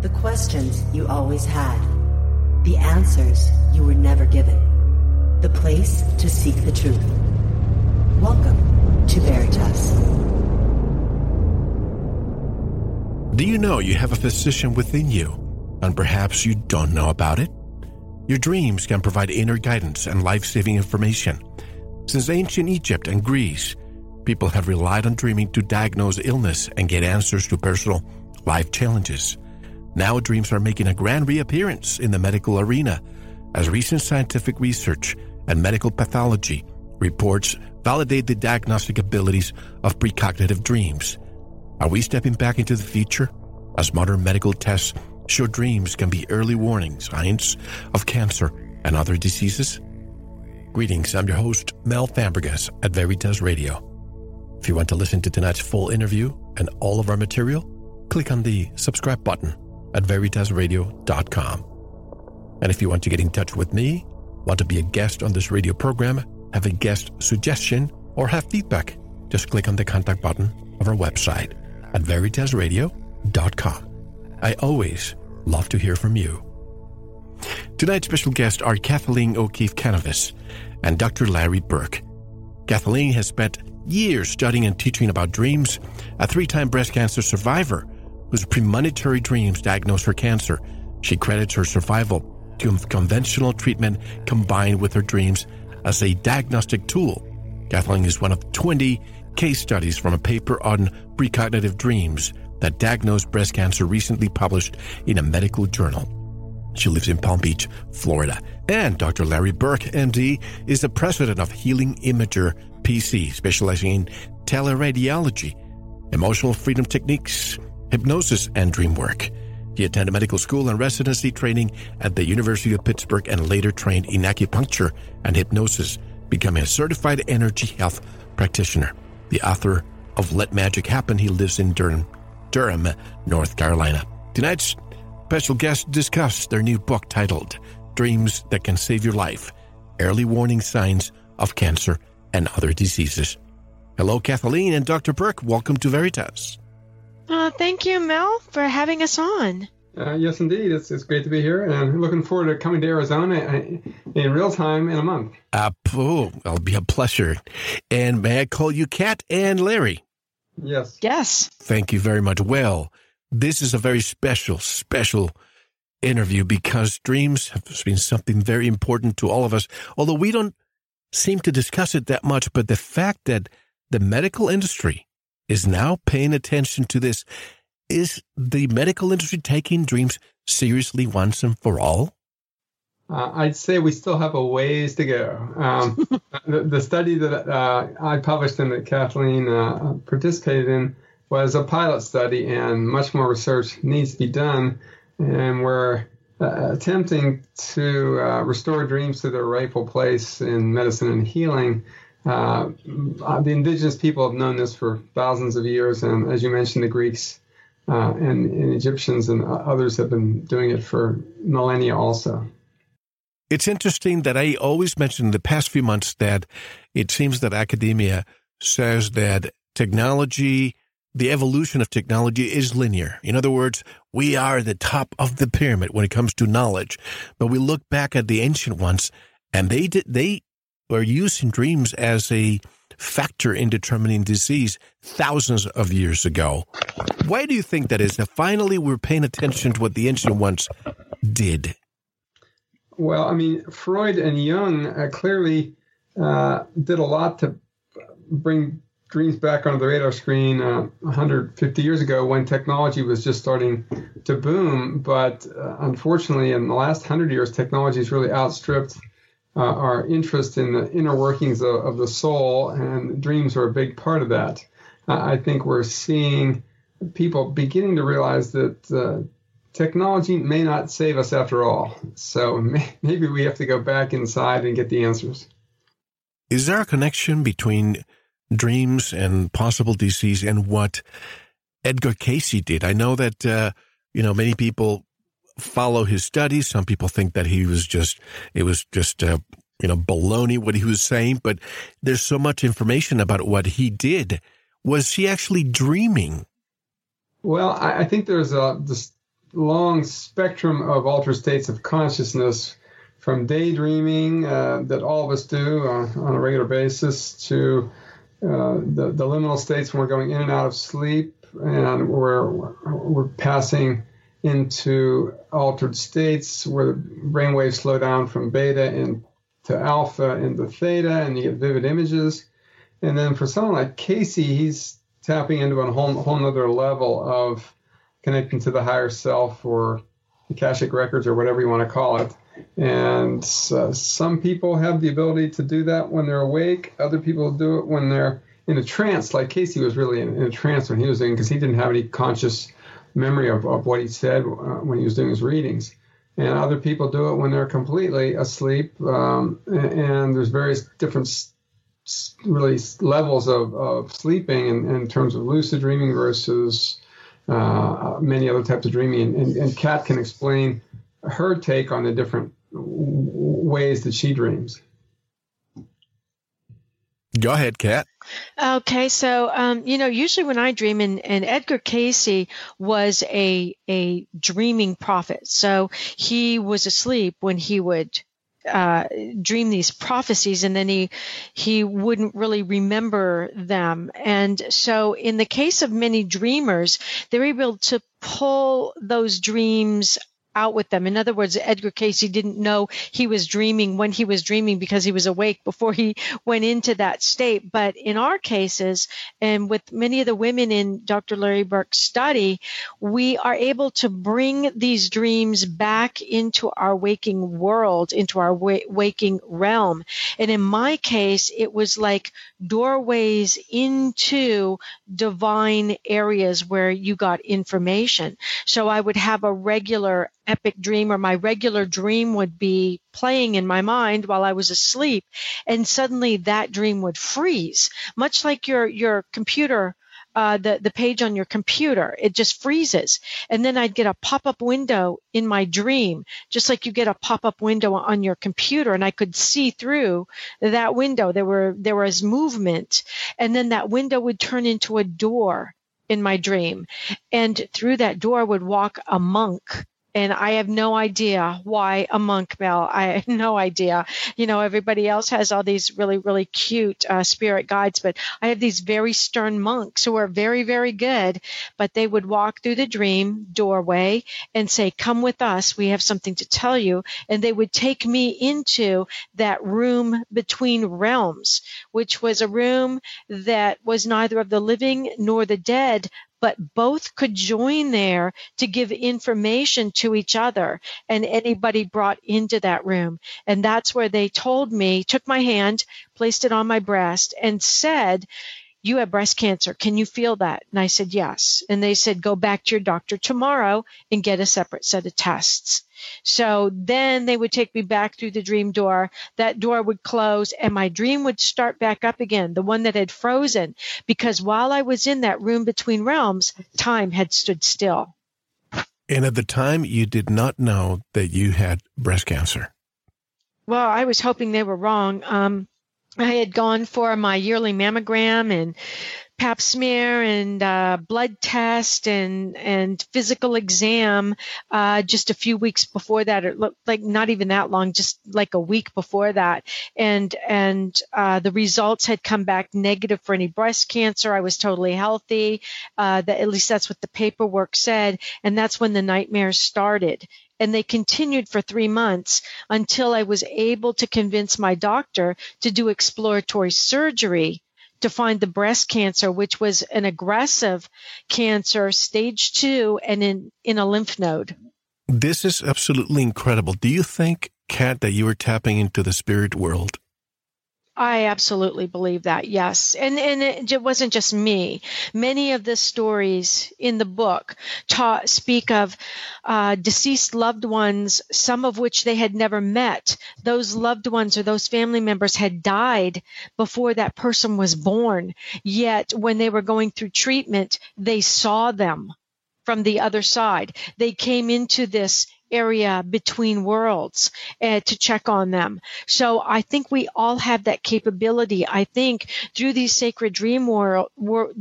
The questions you always had. The answers you were never given. The place to seek the truth. Welcome to Veritas. Do you know you have a physician within you, and perhaps you don't know about it? Your dreams can provide inner guidance and life saving information. Since ancient Egypt and Greece, people have relied on dreaming to diagnose illness and get answers to personal life challenges. Now, dreams are making a grand reappearance in the medical arena as recent scientific research and medical pathology reports validate the diagnostic abilities of precognitive dreams. Are we stepping back into the future as modern medical tests show dreams can be early warning signs of cancer and other diseases? Greetings, I'm your host, Mel Fabregas at Veritas Radio. If you want to listen to tonight's full interview and all of our material, click on the subscribe button at veritasradio.com. And if you want to get in touch with me, want to be a guest on this radio program, have a guest suggestion, or have feedback, just click on the contact button of our website at veritasradio.com. I always love to hear from you. Tonight's special guests are Kathleen O'Keefe Kanavos and Dr. Larry Burk. Kathleen has spent years studying and teaching about dreams, a three time breast cancer survivor whose premonitory dreams diagnosed her cancer. She credits her survival to conventional treatment combined with her dreams as a diagnostic tool. Kathleen is one of 20 case studies from a paper on precognitive dreams that diagnosed breast cancer recently published in a medical journal. She lives in Palm Beach, Florida. And Dr. Larry Burk, MD, is the president of Healing Imager PC, specializing in teleradiology, emotional freedom techniques, hypnosis, and dream work. He attended medical school and residency training at the University of Pittsburgh and later trained in acupuncture and hypnosis, becoming a certified energy health practitioner. The author of Let Magic Happen, he lives in Durham, Durham, North Carolina. Tonight's special guest discuss their new book titled Dreams That Can Save Your Life Early Warning Signs of Cancer and Other Diseases. Hello, Kathleen and Dr. Burk. Welcome to Veritas. Uh, thank you, Mel, for having us on. Uh, yes, indeed. It's, it's great to be here, and looking forward to coming to Arizona in real time in a month. Uh, oh, it'll be a pleasure. And may I call you Kat and Larry? Yes. Yes. Thank you very much. Well, this is a very special, special interview because dreams have been something very important to all of us, although we don't seem to discuss it that much. But the fact that the medical industry is now paying attention to this is the medical industry taking dreams seriously once and for all? Uh, I'd say we still have a ways to go. Um, the, the, study that uh, I published and that Kathleen uh, participated in was a pilot study, and much more research needs to be done. And we're uh, attempting to uh, restore dreams to their rightful place in medicine and healing. Uh, the indigenous people have known this for thousands of years, and as you mentioned, the Greeks uh, and, and, Egyptians and others have been doing it for millennia also. It's interesting that I always mention in the past few months that it seems that academia says that technology, the evolution of technology is linear. In other words, we are the top of the pyramid when it comes to knowledge. But we look back at the ancient ones and they did, they were using dreams as a factor in determining disease thousands of years ago. Why do you think that is? That finally we're paying attention to what the ancient ones did. Well, I mean, Freud and Jung uh, clearly uh, did a lot to bring dreams back onto the radar screen uh, 150 years ago when technology was just starting to boom. But uh, unfortunately, in the last 100 years, technology has really outstripped uh, our interest in the inner workings of, of, the soul, and dreams are a big part of that. I think we're seeing people beginning to realize that uh, technology may not save us after all. So maybe we have to go back inside and get the answers. Is there a connection between dreams and possible disease and what Edgar Cayce did? I know that, uh, you know, many people follow his studies. Some people think that he was just, it was just, uh, you know, baloney what he was saying, but there's so much information about what he did. Was he actually dreaming? Well, I, think there's a, this long spectrum of altered states of consciousness from daydreaming uh, that all of us do uh, on a regular basis to uh, the, the liminal states when we're going in and out of sleep and we're, we're passing into altered states where the brain waves slow down from beta into alpha into theta and you get vivid images. And then for someone like Cayce, he's tapping into a whole, whole other level of connecting to the higher self or Akashic records or whatever you want to call it. And uh, some people have the ability to do that when they're awake. Other people do it when they're in a trance, like Cayce was really in, in a trance when he was in, because he didn't have any conscious memory of, of what he said uh, when he was doing his readings. And other people do it when they're completely asleep. Um, and, and, there's various different really levels of, of sleeping in, in terms of lucid dreaming versus uh, many other types of dreaming. And, and, and Kat can explain her take on the different ways that she dreams. Go ahead, Kat. Okay, so um, you know, usually when I dream, and, and Edgar Cayce was a a dreaming prophet, so he was asleep when he would uh, dream these prophecies and then he he wouldn't really remember them. And so in the case of many dreamers they're able to pull those dreams out with them. In other words, Edgar Cayce didn't know he was dreaming when he was dreaming because he was awake before he went into that state. But in our cases, and with many of the women in Dr. Larry Burk's study, we are able to bring these dreams back into our waking world, into our wa- waking realm. And in my case, it was like doorways into divine areas where you got information. So I would have a regular epic dream or my regular dream would be playing in my mind while I was asleep and suddenly that dream would freeze. Much like your your computer uh, the the page on your computer it just freezes. And then I'd get a pop-up window in my dream just like you get a pop-up window on your computer and I could see through that window. There were there was movement and then that window would turn into a door in my dream. And through that door would walk a monk and I have no idea why a monk bell. I have no idea. You know, everybody else has all these really, really cute uh, spirit guides, but I have these very stern monks who are very, very good. But they would walk through the dream doorway and say, "Come with us. We have something to tell you." And they would take me into that room between realms, which was a room that was neither of the living nor the dead, but both could join there to give information to each other and anybody brought into that room. And that's where they told me, took my hand, placed it on my breast and said, you have breast cancer. Can you feel that? And I said, yes. And they said, go back to your doctor tomorrow and get a separate set of tests. So then they would take me back through the dream door. That door would close and my dream would start back up again, the one that had frozen, because while I was in that room between realms, time had stood still. And at the time, you did not know that you had breast cancer. Well, I was hoping they were wrong. Um, I had gone for my yearly mammogram and pap smear and uh, blood test and and physical exam uh, just a few weeks before that it looked like not even that long just like a week before that. And and uh, the results had come back negative for any breast cancer. I was totally healthy. Uh, that at least that's what the paperwork said. And that's when the nightmares started and they continued for three months until I was able to convince my doctor to do exploratory surgery to find the breast cancer, which was an aggressive cancer, stage two, and in, in a lymph node. This is absolutely incredible. Do you think, Kat, that you were tapping into the spirit world? I absolutely believe that. Yes. And and it wasn't just me. Many of the stories in the book taught, speak of uh, deceased loved ones, some of which they had never met. Those loved ones or those family members had died before that person was born. Yet when they were going through treatment, they saw them from the other side. They came into this area between worlds uh, to check on them. So I think we all have that capability. I think through these sacred dream world,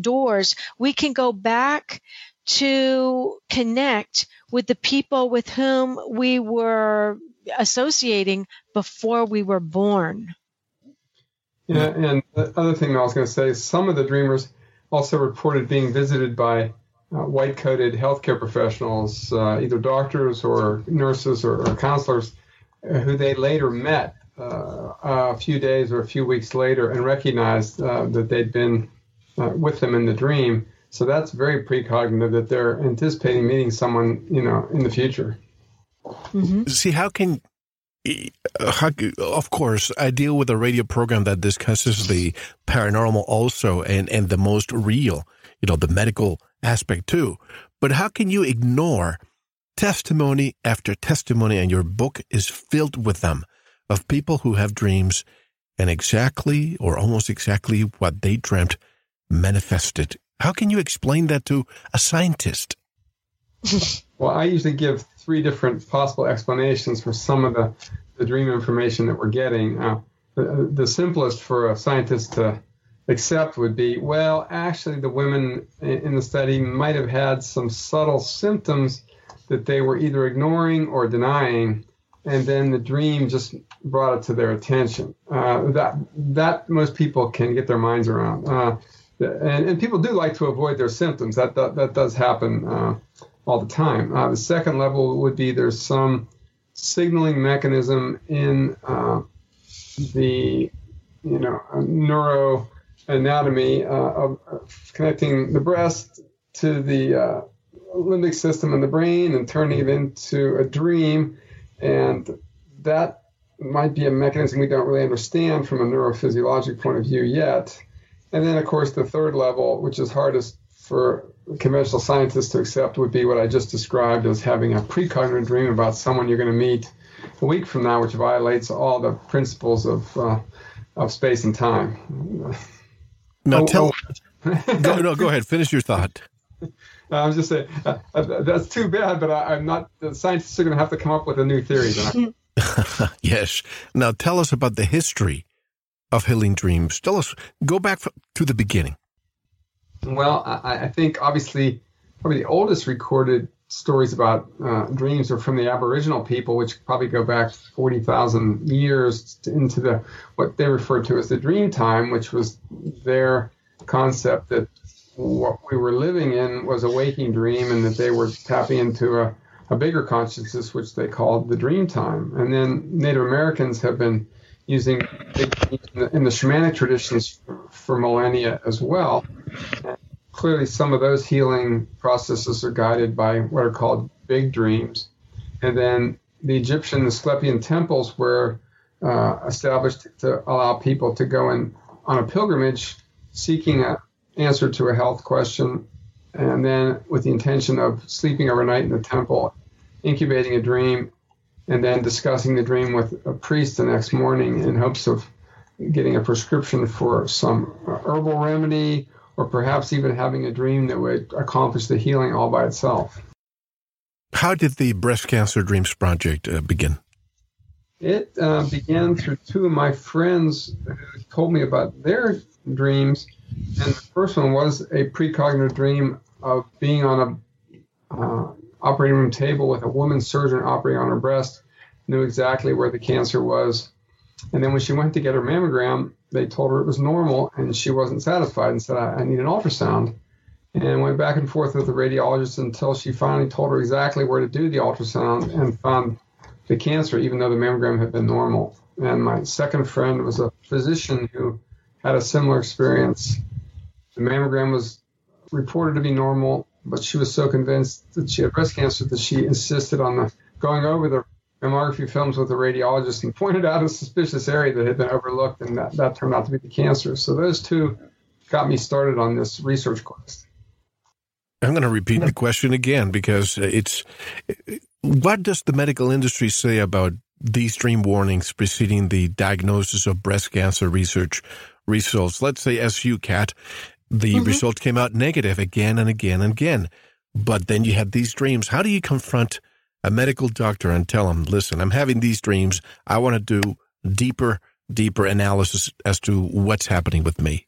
doors, we can go back to connect with the people with whom we were associating before we were born. Yeah, and the other thing I was going to say is some of the dreamers also reported being visited by uh, white coated healthcare professionals, uh, either doctors or nurses or, or counselors, uh, who they later met uh, a few days or a few weeks later and recognized uh, that they'd been uh, with them in the dream. So that's very precognitive that they're anticipating meeting someone, you know, in the future. Mm-hmm. See, how can how, of course, I deal with a radio program that discusses the paranormal also and, and the most real, you know, the medical aspect too. But how can you ignore testimony after testimony, and your book is filled with them of people who have dreams and exactly or almost exactly what they dreamt manifested. How can you explain that to a scientist? well, I usually give three different possible explanations for some of the, the dream information that we're getting. Uh, the, the simplest for a scientist to accept would be well, actually, the women in the study might have had some subtle symptoms that they were either ignoring or denying and then the dream just brought it to their attention. Uh, that that most people can get their minds around, uh, and, and people do like to avoid their symptoms. That that, that does happen uh, all the time. Uh, the second level would be there's some signaling mechanism in uh, the you know neuro anatomy uh, of, of, connecting the breast to the limbic system in the brain and turning it into a dream and that might be a mechanism we don't really understand from a neurophysiologic point of view yet. And then, of course, the third level, which is hardest for conventional scientists to accept, would be what I just described as having a precognitive dream about someone you're going to meet a week from now, which violates all the principles of uh, of space and time. Now, oh, tell. Oh. go, no, go ahead. Finish your thought. I was just saying uh, uh, that's too bad, but I, am not. The scientists are going to have to come up with a new theory. yes. Now tell us about the history of healing dreams. Tell us. Go back to the beginning. Well, I, I, think obviously probably the oldest recorded stories about uh, dreams are from the Aboriginal people, which probably go back forty thousand years into the what they referred to as the dream time, which was their concept that what we were living in was a waking dream and that they were tapping into a, a bigger consciousness, which they called the dream time. And then Native Americans have been using in the, in the shamanic traditions for, for millennia as well. Clearly, some of those healing processes are guided by what are called big dreams. And then the Egyptian Asclepian temples were uh, established to allow people to go in on a pilgrimage seeking an answer to a health question, and then with the intention of sleeping overnight in the temple, incubating a dream, and then discussing the dream with a priest the next morning in hopes of getting a prescription for some herbal remedy or perhaps even having a dream that would accomplish the healing all by itself. How did the Breast Cancer Dreams Project uh, begin? It uh, began through two of my friends who told me about their dreams and the first one was a precognitive dream of being on a uh, operating room table with a woman surgeon operating on her breast, knew exactly where the cancer was. And then when she went to get her mammogram, they told her it was normal, and she wasn't satisfied and said, I, I need an ultrasound. And went back and forth with the radiologist until she finally told her exactly where to do the ultrasound and found the cancer, even though the mammogram had been normal. And my second friend was a physician who had a similar experience. The mammogram was reported to be normal, but she was so convinced that she had breast cancer that she insisted on the, going over the mammography films with a radiologist and pointed out a suspicious area that had been overlooked, and that, that turned out to be the cancer. So those two got me started on this research quest. I'm going to repeat the question again because it's what does the medical industry say about these dream warnings preceding the diagnosis of breast cancer research results. Let's say SUCAT, the mm-hmm. result came out negative again and again and again. But then you had these dreams. How do you confront a medical doctor and tell him, listen, I'm having these dreams. I want to do deeper, deeper analysis as to what's happening with me?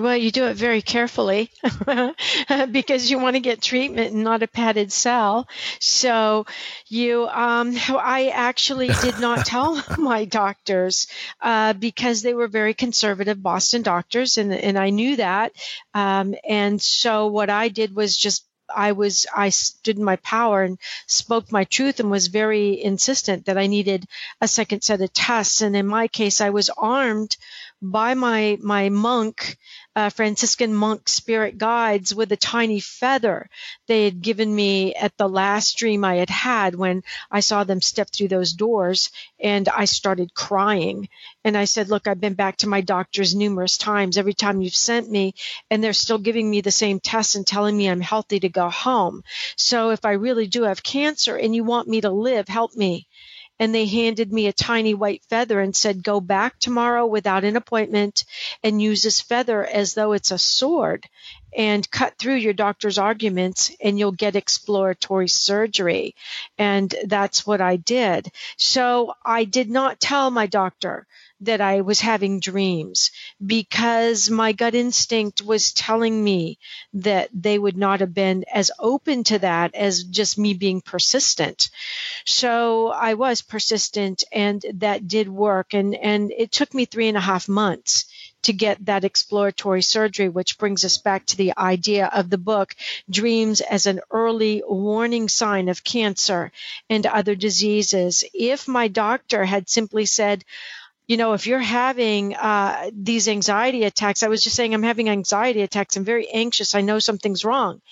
Well, you do it very carefully because you want to get treatment and not a padded cell. So, you, um, I actually did not tell my doctors uh, because they were very conservative Boston doctors, and and I knew that. Um, and so, what I did was just I was I stood in my power and spoke my truth and was very insistent that I needed a second set of tests. And in my case, I was armed by my my monk uh, Franciscan monk spirit guides with a tiny feather they had given me at the last dream I had had when I saw them step through those doors and I started crying. And I said, Look, I've been back to my doctors numerous times. Every time you've sent me, and they're still giving me the same tests and telling me I'm healthy to go home. So if I really do have cancer and you want me to live, help me and they handed me a tiny white feather and said, Go back tomorrow without an appointment and use this feather as though it's a sword and cut through your doctor's arguments and you'll get exploratory surgery. And that's what I did. So I did not tell my doctor that I was having dreams because my gut instinct was telling me that they would not have been as open to that as just me being persistent. So I was persistent and that did work. And, and it took me three and a half months to get that exploratory surgery, which brings us back to the idea of the book, Dreams as an Early Warning Sign of Cancer and Other Diseases. If my doctor had simply said, you know, if you're having uh, these anxiety attacks, I was just saying I'm having anxiety attacks. I'm very anxious. I know something's wrong.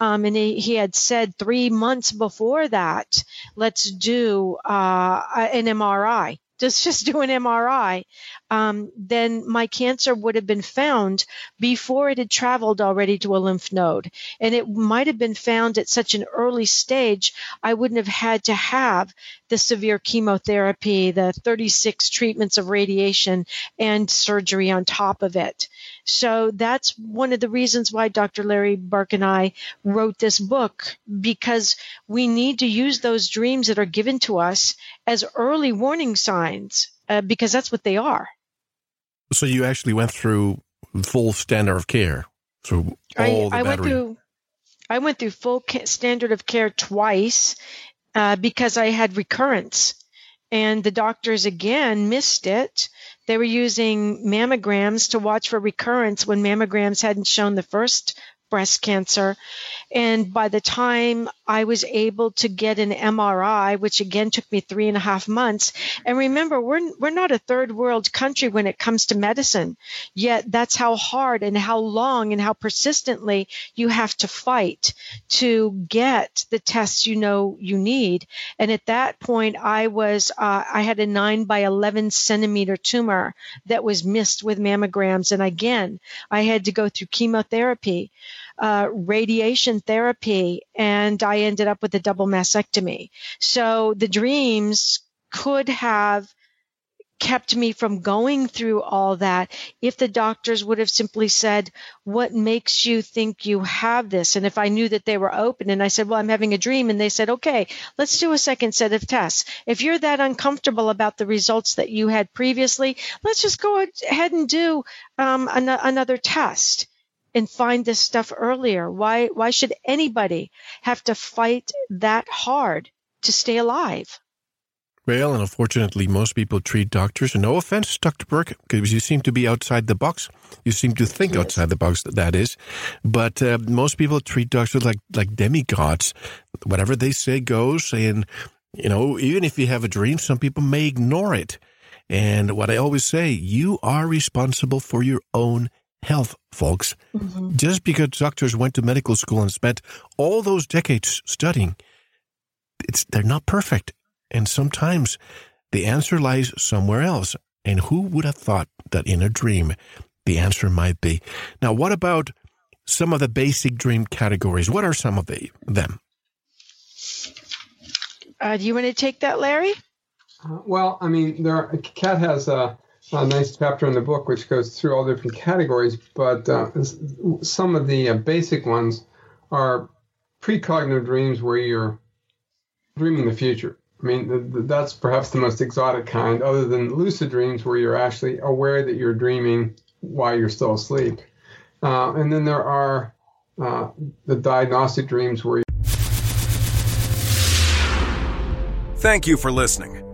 Um, and he, he, had said three months before that, let's do uh, an MRI just just do an MRI, um, then my cancer would have been found before it had traveled already to a lymph node, and it might have been found at such an early stage. I wouldn't have had to have the severe chemotherapy, the 36 treatments of radiation, and surgery on top of it. So that's one of the reasons why Dr. Larry Burk and I wrote this book because we need to use those dreams that are given to us as early warning signs uh, because that's what they are. So you actually went through full standard of care through all I, the I battery. went through I went through full standard of care twice uh, because I had recurrence and the doctors again missed it they were using mammograms to watch for recurrence when mammograms hadn't shown the first breast cancer. And by the time I was able to get an MRI, which again took me three and a half months, and remember, we're, we're not a third world country when it comes to medicine, yet that's how hard and how long and how persistently you have to fight to get the tests you know you need. And at that point, I was, uh, I had a nine by 11 centimeter tumor that was missed with mammograms. And again, I had to go through chemotherapy uh, radiation therapy, and I ended up with a double mastectomy. So the dreams could have kept me from going through all that if the doctors would have simply said, What makes you think you have this? And if I knew that they were open and I said, Well, I'm having a dream, and they said, Okay, let's do a second set of tests. If you're that uncomfortable about the results that you had previously, let's just go ahead and do um, an- another test and find this stuff earlier? Why why should anybody have to fight that hard to stay alive? Well, and unfortunately, most people treat doctors, and no offense, Dr. Burk, because you seem to be outside the box. You seem to think yes. outside the box, that is. But uh, most people treat doctors like, like demigods. Whatever they say goes. And, you know, even if you have a dream, some people may ignore it. And what I always say, you are responsible for your own health, folks. Mm-hmm. Just because doctors went to medical school and spent all those decades studying, it's they're not perfect. And sometimes the answer lies somewhere else. And who would have thought that in a dream the answer might be? Now, what about some of the basic dream categories? What are some of the, them? Uh, do you want to take that, Larry? Uh, well, I mean, there are, Kat has a a nice chapter in the book which goes through all different categories, but uh, some of the uh, basic ones are precognitive dreams where you're dreaming the future. I mean, that's perhaps the most exotic kind, other than lucid dreams where you're actually aware that you're dreaming while you're still asleep. Uh, and then there are uh, the diagnostic dreams where. Thank you for listening.